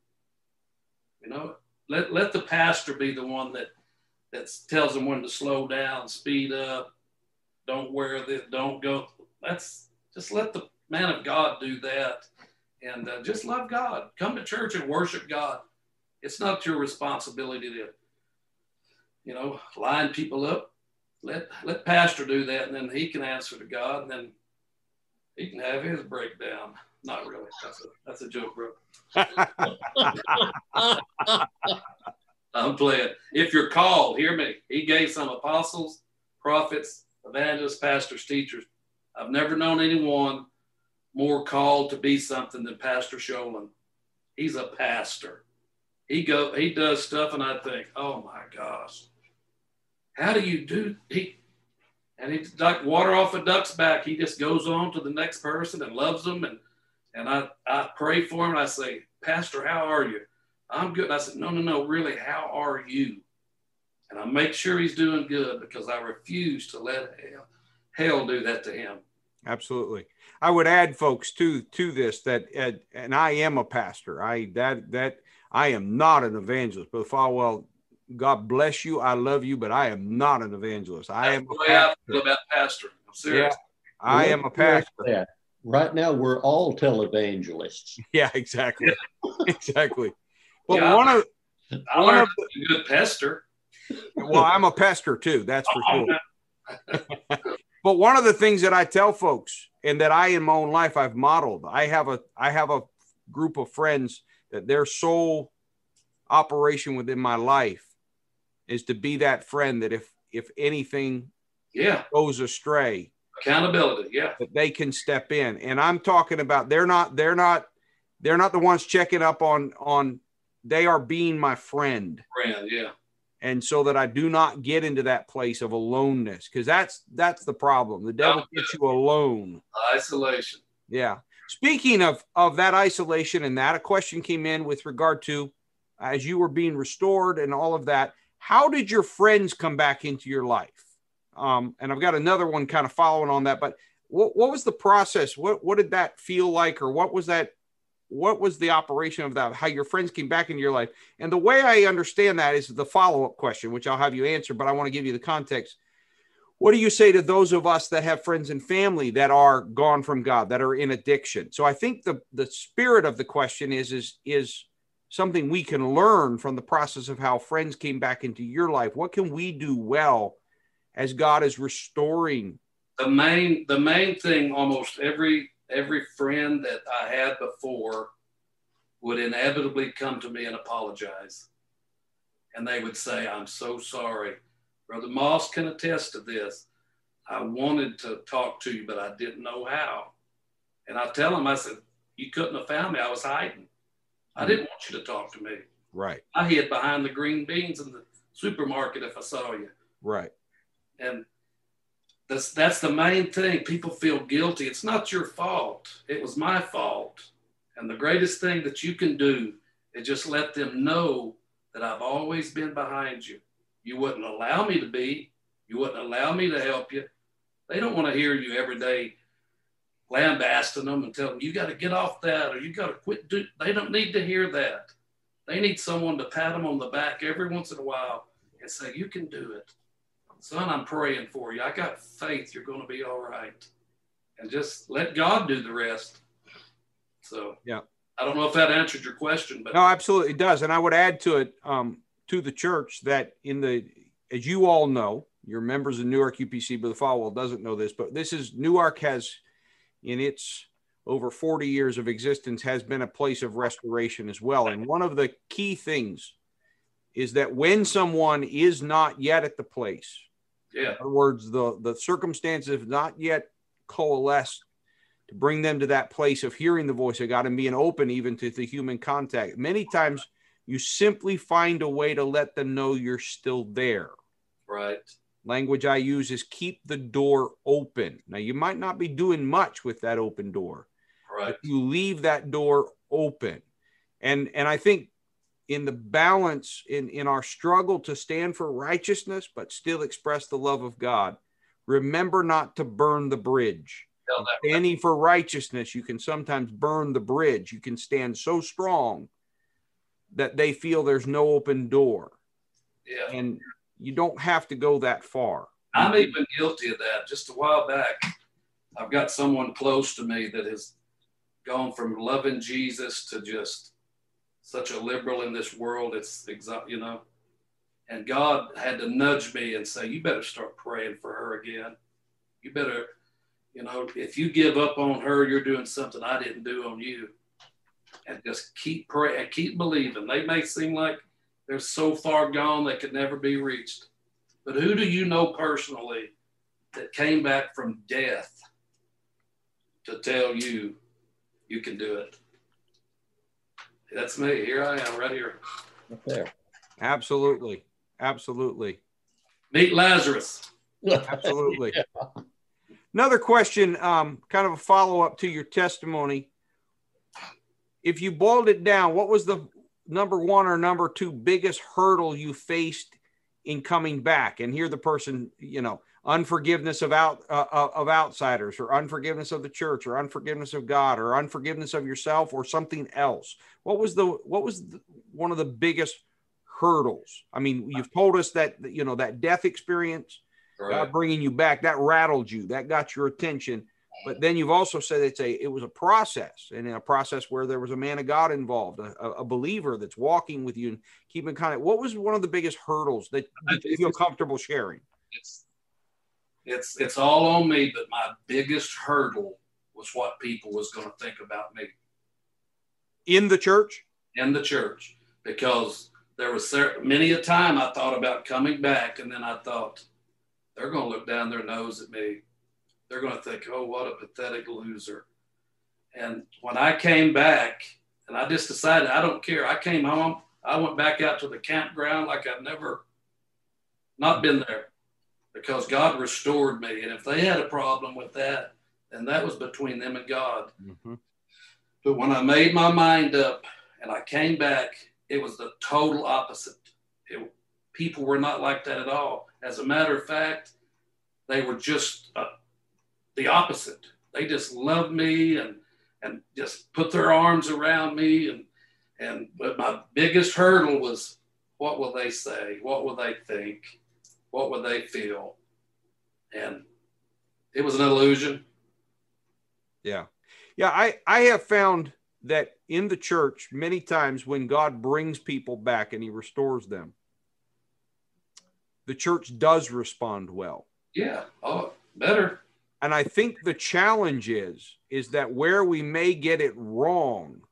You know, let, let the pastor be the one that that tells them when to slow down, speed up, don't wear this, don't go. That's just let the man of God do that, and uh, just love God. Come to church and worship God. It's not your responsibility to, you know, line people up. Let let pastor do that, and then he can answer to God, and then he can have his breakdown. Not really. That's a that's a joke, bro. *laughs* I'm playing. If you're called, hear me. He gave some apostles, prophets, evangelists, pastors, teachers. I've never known anyone more called to be something than Pastor Sholin. He's a pastor. He go he does stuff, and I think, oh my gosh, how do you do he? And he like water off a duck's back. He just goes on to the next person and loves them, and and I I pray for him. And I say, Pastor, how are you? I'm good. And I said, no, no, no, really, how are you? And I make sure he's doing good because I refuse to let hell, hell do that to him. Absolutely. I would add, folks, to to this that, uh, and I am a pastor. I that that I am not an evangelist, but Followill, God bless you. I love you, but I am not an evangelist. I That's am the a way I pastor. feel about pastor. I'm serious. Yeah, I am a pastor. Yeah. Right now, we're all televangelists. *laughs* Yeah, exactly, *laughs* exactly. But Yeah. one of I One of to be a good pester. well, I'm a pester too. That's for sure. *laughs* But one of the things that I tell folks, and that I in my own life I've modeled, I have a I have a group of friends that their sole operation within my life is to be that friend that if if anything Yeah, goes astray, accountability. Yeah, that they can step in. And I'm talking about they're not they're not they're not the ones checking up on on they are being my friend. friend. Yeah, and so that I do not get into that place of aloneness because that's that's the problem. The devil gets you alone. Isolation. Yeah. Speaking of of that isolation and that, a question came in with regard to as you were being restored and all of that. How did your friends come back into your life? Um, and I've got another one kind of following on that. But what, what was the process? What what did that feel like, or what was that what was the operation of that how your friends came back into your life and the way i understand that is the follow-up question which i'll have you answer but i want to give you the context what do you say to those of us that have friends and family that are gone from god that are in addiction so i think the the spirit of the question is is is something we can learn from the process of how friends came back into your life what can we do well as god is restoring the main the main thing almost every every friend that I had before would inevitably come to me and apologize. And they would say, I'm so sorry. Brother Moss can attest to this. I wanted to talk to you, but I didn't know how. And I tell them, I said, You couldn't have found me. I was hiding. I didn't want you to talk to me. Right. I hid behind the green beans in the supermarket if I saw you. Right. And that's that's the main thing. People feel guilty. It's not your fault. It was my fault. And the greatest thing that you can do is just let them know that I've always been behind you. You wouldn't allow me to be. You wouldn't allow me to help you. They don't want to hear you every day lambasting them and tell them you got to get off that or you got to quit. Do-. They don't need to hear that. They need someone to pat them on the back every once in a while and say, "You can do it." Son, I'm praying for you. I got faith you're going to be all right. And just let God do the rest. So, yeah. I don't know if that answered your question, but no, absolutely it does. And I would add to it, um, to the church that in the, as you all know, you're members of Newark UPC, but the Followill doesn't know this, but this is Newark has in its over 40 years of existence has been a place of restoration as well. And one of the key things is that when someone is not yet at the place yeah. In other words, the, the circumstances have not yet coalesced to bring them to that place of hearing the voice of God and being open even to the human contact. Many times you simply find a way to let them know you're still there. Right. Language I use is keep the door open. Now, you might not be doing much with that open door. Right. But you leave that door open. And, and I think in the balance in, in our struggle to stand for righteousness, but still express the love of God. Remember not to burn the bridge. Standing for righteousness, you can sometimes burn the bridge. You can stand so strong that they feel there's no open door. Yeah. And you don't have to go that far. I'm even guilty of that. Just a while back, I've got someone close to me that has gone from loving Jesus to just such a liberal in this world. It's exact, you know. And God had to nudge me and say, "You better start praying for her again. You better, you know, if you give up on her, you're doing something I didn't do on you." And just keep praying keep believing. They may seem like they're so far gone they could never be reached. But who do you know personally that came back from death to tell you you can do it? That's me. Here I am, right here. Up there. Absolutely. Absolutely. Meet Lazarus. Absolutely. *laughs* yeah. Another question, um, kind of a follow up to your testimony. If you boiled it down, what was the number one or number two biggest hurdle you faced in coming back? And here the person, you know, unforgiveness of out uh, uh, of outsiders or unforgiveness of the church or unforgiveness of God or unforgiveness of yourself or something else. What was the what was the, one of the biggest hurdles? I mean you've told us that you know that death experience right. God bringing you back that rattled you that got your attention. But then you've also said it's a it was a process and in a process where there was a man of god involved a, a believer that's walking with you and keeping kind of what was one of the biggest hurdles that you feel comfortable sharing? It's it's it's all on me. But my biggest hurdle was what people was going to think about me in the church. In the church, because there was many a time I thought about coming back, and then I thought they're going to look down their nose at me. They're going to think, "Oh, what a pathetic loser." And when I came back, and I just decided I don't care. I came home. I went back out to the campground like I've never not been there because God restored me. And if they had a problem with that, then that was between them and God. Mm-hmm. But when I made my mind up and I came back, it was the total opposite. It, people were not like that at all. As a matter of fact, they were just uh, the opposite. They just loved me and and just put their arms around me and and but my biggest hurdle was what will they say? What will they think? What would they feel? And it was an illusion. Yeah. Yeah, I I have found that in the church many times when God brings people back and he restores them the church does respond well. Yeah. Oh, better. And I think the challenge is is that where we may get it wrong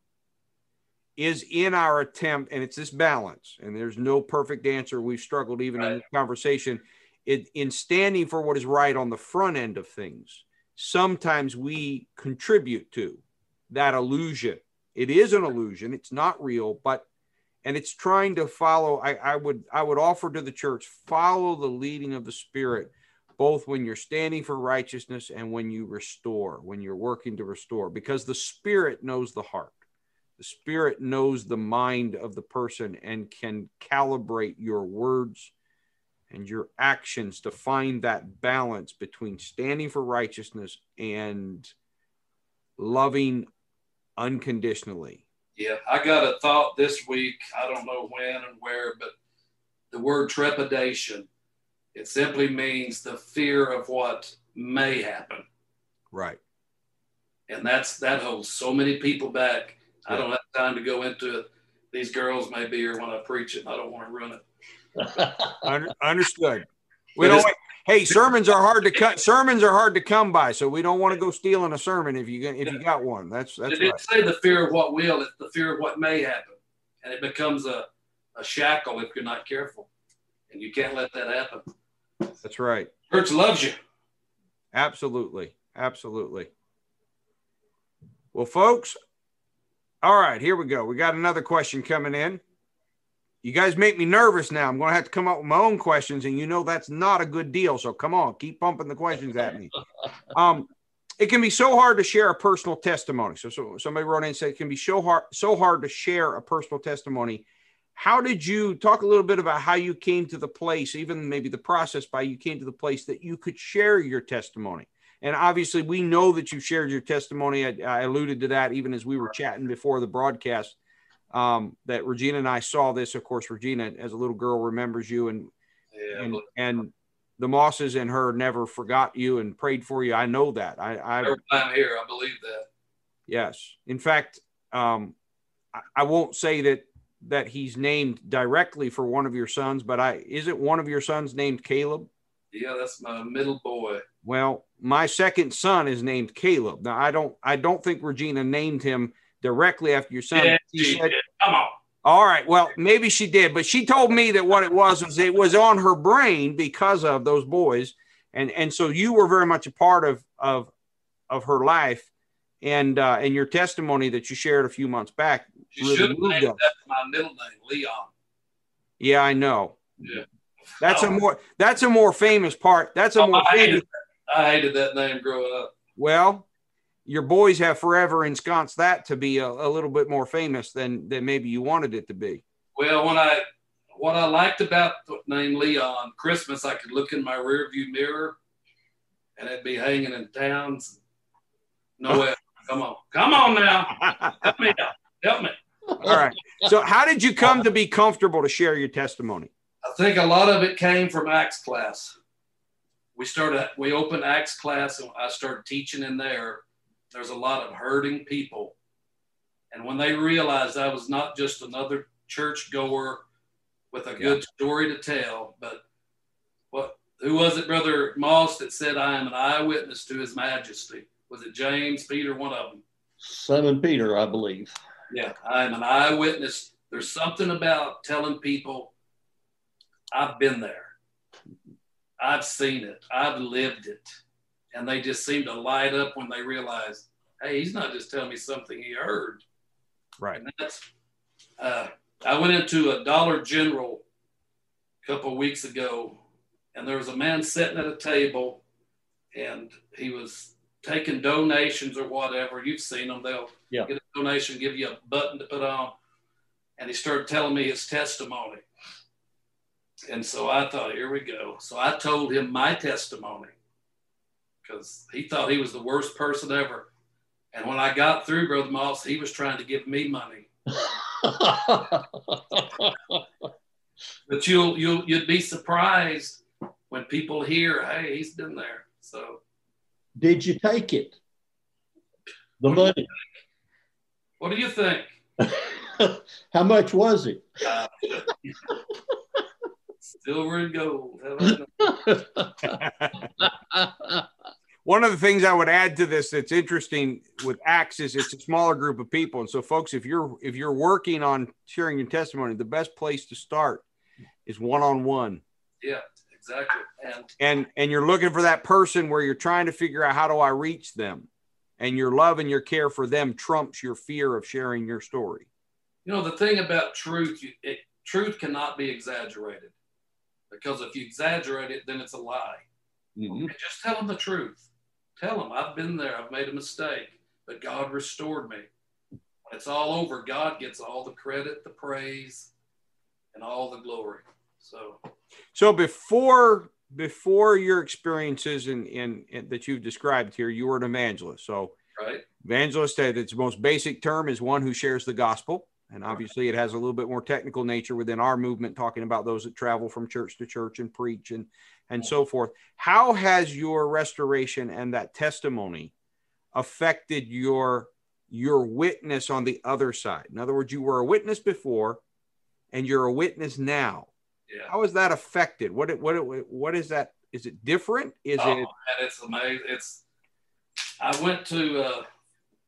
is in our attempt, and it's this balance, and there's no perfect answer. We've struggled even right. in the conversation. It, in standing for what is right on the front end of things, sometimes we contribute to that illusion. It is an illusion, it's not real, but and it's trying to follow I, I, would i would offer to the church follow the leading of the spirit both when you're standing for righteousness and when you restore when you're working to restore because the spirit knows the heart the spirit knows the mind of the person and can calibrate your words and your actions to find that balance between standing for righteousness and loving unconditionally yeah, I got a thought this week. I don't know when and where, but the word trepidation, it simply means the fear of what may happen. Right. And that's that holds so many people back. Yeah. I don't have time to go into it. These girls may be here when I preach it. I don't want to run it. *laughs* Understood. We don't. Hey, sermons are hard to cut. Sermons are hard to come by, so we don't want to go stealing a sermon if you if you got one. That's that's. It didn't right. say the fear of what will; it's the fear of what may happen, and it becomes a a shackle if you're not careful, and you can't let that happen. That's right. Church loves you. Absolutely, absolutely. Well, folks, all right, here we go. We got another question coming in you guys make me nervous now. I'm going to have to come up with my own questions, and you know that's not a good deal. So come on, keep pumping the questions at me. *laughs* Um, it can be so hard to share a personal testimony. So, so somebody wrote in and said it can be so hard, so hard to share a personal testimony. How did you talk a little bit about how you came to the place, even maybe the process by you came to the place that you could share your testimony? And obviously, we know that you shared your testimony. I, I alluded to that even as we were chatting before the broadcast um, that Regina and I saw this. Of course, Regina, as a little girl, remembers you, and yeah, and, and the Mosses and her never forgot you and prayed for you. I know that. I, I every time here, I believe that. Yes, in fact, um, I, I won't say that that he's named directly for one of your sons, but I is it one of your sons named Caleb? Yeah, that's my middle boy. Well, my second son is named Caleb. Now I don't I don't think Regina named him directly after your son. Yeah, she said, Come on. All right. Well, maybe she did, but she told me that what it was was it was on her brain because of those boys, and and so you were very much a part of of of her life, and uh, and your testimony that you shared a few months back. You really should have named that my middle name, Leon. Yeah, I know. Yeah. That's a more that's a more famous part. That's a oh, more famous. I hated that name growing up. Well, your boys have forever ensconced that to be a, a, little bit more famous than than maybe you wanted it to be. Well, when I what I liked about the name Leon Christmas, I could look in my rearview mirror, and it'd be hanging in towns. No, *laughs* come on, come on now, help me out, help me. All right. So, how did you come to be comfortable to share your testimony? I think a lot of it came from Acts class. We started, we opened Acts class, and I started teaching in there there's a lot of hurting people. And when they realized I was not just another church goer with a good story to tell, but what who was it, Brother Moss, that said, I am an eyewitness to his majesty? Was it James, Peter, one of them? Simon Peter, I believe. Yeah, I am an eyewitness. There's something about telling people I've been there. I've seen it. I've lived it and they just seem to light up when they realize, hey, he's not just telling me something he heard. Right. And that's, uh, I went into a Dollar General a couple of weeks ago and there was a man sitting at a table, and he was taking donations or whatever. You've seen them; they'll Yeah. get a donation, give you a button to put on, and he started telling me his testimony. And so I thought, here we go. So I told him my testimony because he thought he was the worst person ever. And when I got through, Brother Moss, he was trying to give me money. *laughs* But you'll you'll you'd be surprised when people hear, hey, he's been there. So Did you take it? The money. what do you think? *laughs* How much was it? Uh, silver and gold. How about that? *laughs* One of the things I would add to this that's interesting with Acts is it's a smaller group of people, and so folks, if you're if you're working on sharing your testimony, the best place to start is one on one, yeah, exactly. And and and you're looking for that person where you're trying to figure out how do I reach them, and your love and your care for them trumps your fear of sharing your story. you know the thing about truth, it, truth cannot be exaggerated because if you exaggerate it, then it's a lie. Mm-hmm. And just tell them the truth. Tell them I've been there. I've made a mistake, but God restored me. When it's all over, God gets all the credit, the praise, and all the glory. So So before before your experiences in, in, in that you've described here, you were an evangelist. So right, evangelist at its most basic term is one who shares the gospel. And obviously it has a little bit more technical nature within our movement, talking about those that travel from church to church and preach and and so forth. How has your restoration and that testimony affected your your witness on the other side? In other words, you were a witness before and you're a witness now yeah. how is that affected what it, what it, what is that is it different is oh, it man, it's amazing. It's I went to uh,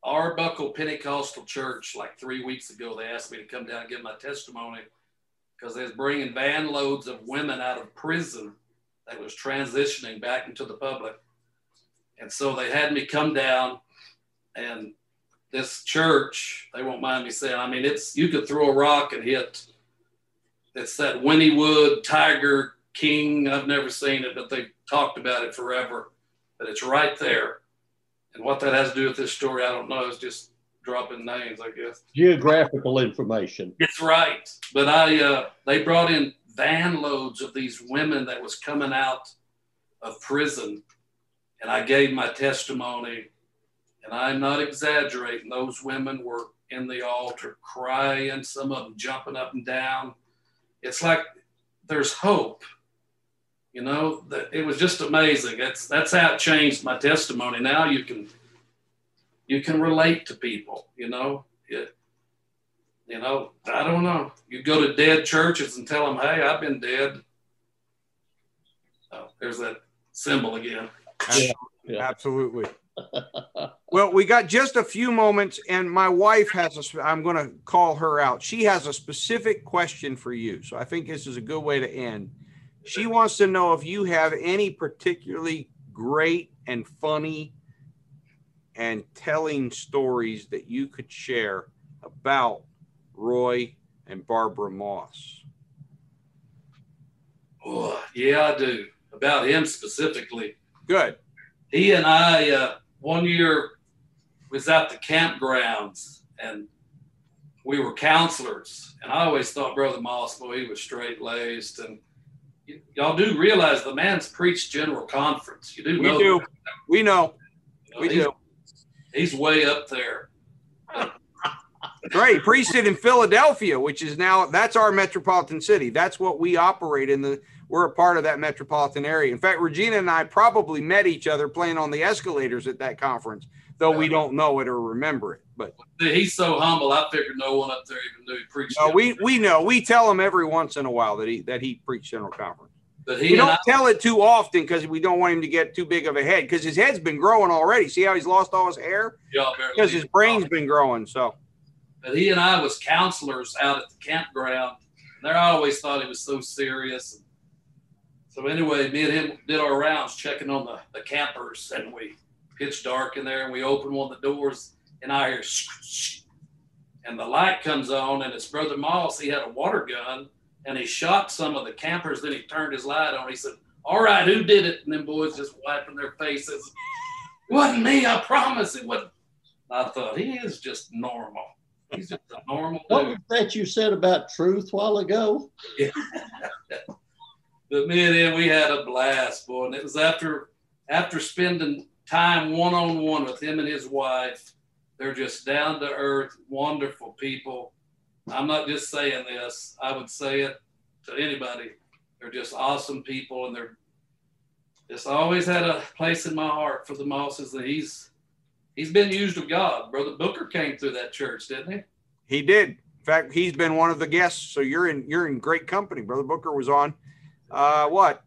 Arbuckle Pentecostal Church like three weeks ago. They asked me to come down and give my testimony because they was bringing van loads of women out of prison that was transitioning back into the public. And so they had me come down and this church, they won't mind me saying, I mean, it's you could throw a rock and hit. It's that Wynnewood Tiger King. I've never seen it, but they've talked about it forever. But it's right there. And what that has to do with this story, I don't know. It's just dropping names, I guess. Geographical information. It's right. But I uh, they brought in van loads of these women that was coming out of prison. And I gave my testimony. And I'm not exaggerating. Those women were in the altar crying, some of them jumping up and down. It's like there's hope. You know, that it was just amazing. That's that's how it changed my testimony. Now you can you can relate to people, you know. It, you know, I don't know. You go to dead churches and tell them, "Hey, I've been dead." Oh, there's that symbol again. Yeah, yeah. absolutely *laughs* well we got just a few moments and my wife has a sp- i'm going to call her out she has a specific question for you so i think this is a good way to end she wants to know if you have any particularly great and funny and telling stories that you could share about roy and barbara moss Oh, yeah, I do. About him specifically. good He and I, uh, one year, was at the campgrounds and we were counselors. And I always thought Brother Moss, boy, he was straight laced. And y'all do realize the man's preached general conference. You do we know do that. we know You know, we he's, do he's way up there. Great. he preached it in Philadelphia, which is now that's our metropolitan city. That's what we operate in. The we're a part of that metropolitan area. In fact, Regina and I probably met each other playing on the escalators at that conference, though we don't know it or remember it. But He's so humble. I figured no one up there even knew he preached. no, we we know. We tell him every once in a while that he that he preached general conference. but he and don't I, tell it too often because we don't want him to get too big of a head because his head's been growing already. See how he's lost all his hair y'all because his brain's been growing. So But he and I was counselors out at the campground. And I always thought he was so serious. So anyway, me and him did our rounds checking on the, the campers and we pitch dark in there and we open one of the doors and I hear and the light comes on and it's Brother Moss. He had a water gun and he shot some of the campers. Then he turned his light on. He said, All right, who did it? And them boys just wiping their faces. It *laughs* wasn't me, I promise it wasn't. I thought he is just normal. He's just a normal What dude. was that you said about truth while ago? Yeah. *laughs* But me and him, we had a blast, boy. And it was after after spending time one on one with him and his wife. They're just down to earth, wonderful people. I'm not just saying this. I would say it to anybody. They're just awesome people, and they're just always had a place in my heart for the Mosses. And he's he's been used of God. Brother Booker came through that church, didn't he? He did. In fact, he's been one of the guests. So you're in you're in great company. Brother Booker was on uh what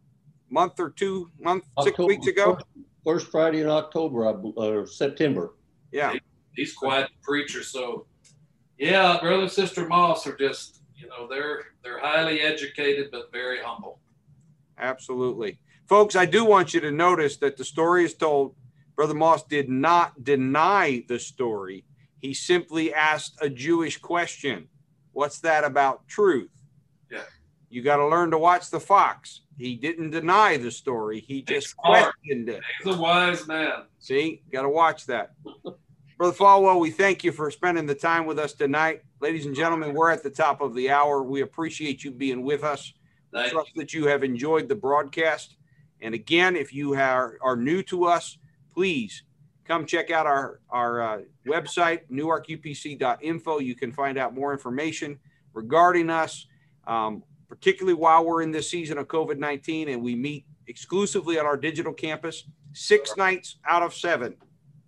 month or two month six October- weeks ago. First Friday in October, I bel- or September. Yeah. he's quite a preacher. So, yeah, brother and sister Moss are just, you know, they're they're highly educated but very humble. Absolutely. Folks, I do want you to notice that the story is told. Brother Moss did not deny the story. He simply asked a Jewish question. What's that about truth? You got to learn to watch the fox. He didn't deny the story. He just It's hard. questioned it. He's a wise man. See, got to watch that. *laughs* Brother Followill, we thank you for spending the time with us tonight. Ladies and gentlemen, we're at the top of the hour. We appreciate you being with us. Thank trust that you have enjoyed the broadcast. And again, if you are, are new to us, please come check out our, our uh, website, newarkupc.info. You can find out more information regarding us, um, particularly while we're in this season of COVID 19 and we meet exclusively at our digital campus six nights out of seven,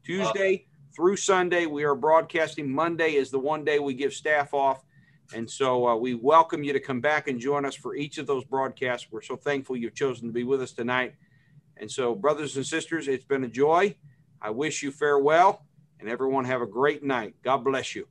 Tuesday through Sunday. We are broadcasting. Monday is the one day we give staff off. And so uh, we welcome you to come back and join us for each of those broadcasts. We're so thankful you've chosen to be with us tonight. And so, brothers and sisters, it's been a joy. I wish you farewell and everyone have a great night. God bless you.